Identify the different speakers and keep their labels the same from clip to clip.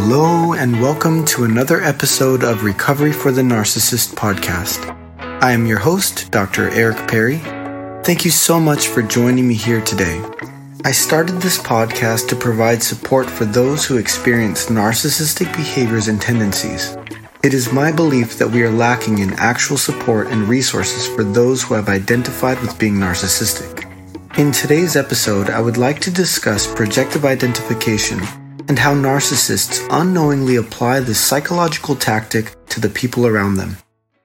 Speaker 1: Hello, and welcome to another episode of Recovery for the Narcissist podcast. I am your host, Dr. Eric Perry. Thank you so much for joining me here today. I started this podcast to provide support for those who experience narcissistic behaviors and tendencies. It is my belief that we are lacking in actual support and resources for those who have identified with being narcissistic. In today's episode, I would like to discuss projective identification and how narcissists unknowingly apply this psychological tactic to the people around them.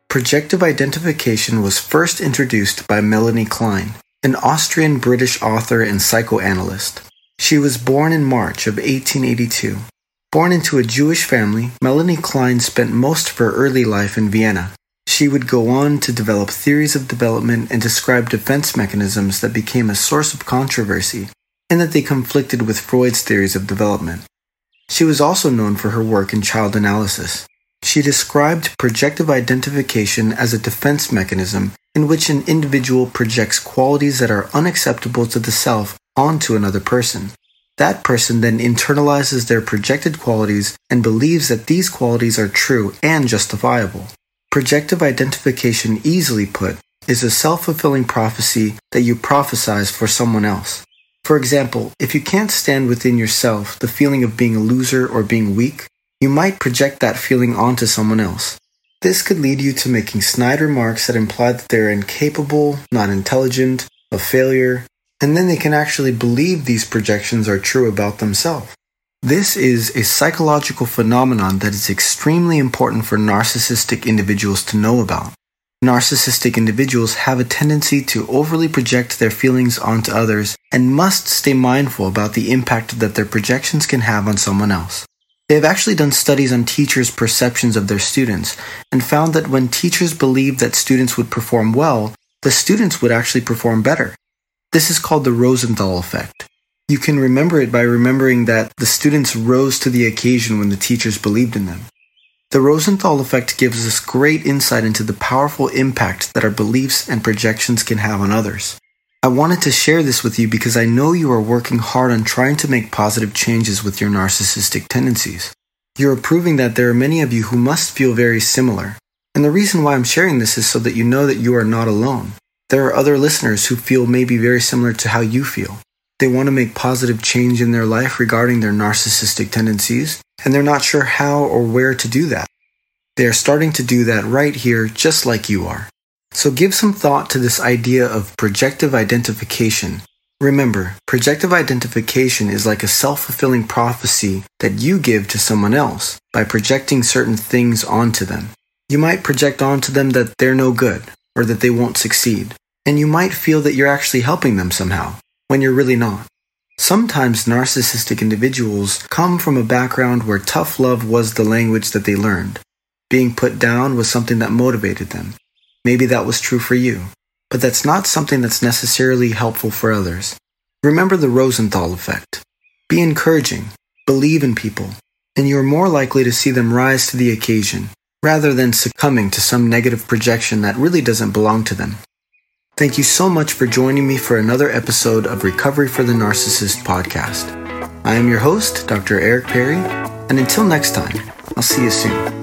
Speaker 1: Projective identification was first introduced by Melanie Klein, an Austrian British author and psychoanalyst. She was born in March of 1882. Born into a Jewish family, Melanie Klein spent most of her early life in Vienna. She would go on to develop theories of development and describe defense mechanisms that became a source of controversy and that they conflicted with Freud's theories of development. She was also known for her work in child analysis. She described projective identification as a defense mechanism in which an individual projects qualities that are unacceptable to the self onto another person. That person then internalizes their projected qualities and believes that these qualities are true and justifiable. Projective identification, easily put, is a self fulfilling prophecy that you prophesize for someone else. For example, if you can't stand within yourself the feeling of being a loser or being weak, you might project that feeling onto someone else. This could lead you to making snide remarks that imply that they're incapable, not intelligent, a failure, and then they can actually believe these projections are true about themselves. This is a psychological phenomenon that is extremely important for narcissistic individuals to know about. Narcissistic individuals have a tendency to overly project their feelings onto others and must stay mindful about the impact that their projections can have on someone else. They have actually done studies on teachers' perceptions of their students and found that when teachers believed that students would perform well, the students would actually perform better. This is called the Rosenthal effect. You can remember it by remembering that the students rose to the occasion when the teachers believed in them. The Rosenthal effect gives us great insight into the powerful impact that our beliefs and projections can have on others. I wanted to share this with you because I know you are working hard on trying to make positive changes with your narcissistic tendencies. You're proving that there are many of you who must feel very similar. And the reason why I'm sharing this is so that you know that you are not alone. There are other listeners who feel maybe very similar to how you feel. They want to make positive change in their life regarding their narcissistic tendencies, and they're not sure how or where to do that. They are starting to do that right here, just like you are. So give some thought to this idea of projective identification. Remember, projective identification is like a self fulfilling prophecy that you give to someone else by projecting certain things onto them. You might project onto them that they're no good or that they won't succeed, and you might feel that you're actually helping them somehow when you're really not. Sometimes narcissistic individuals come from a background where tough love was the language that they learned. Being put down was something that motivated them. Maybe that was true for you, but that's not something that's necessarily helpful for others. Remember the Rosenthal effect. Be encouraging, believe in people, and you're more likely to see them rise to the occasion rather than succumbing to some negative projection that really doesn't belong to them. Thank you so much for joining me for another episode of Recovery for the Narcissist podcast. I am your host, Dr. Eric Perry, and until next time, I'll see you soon.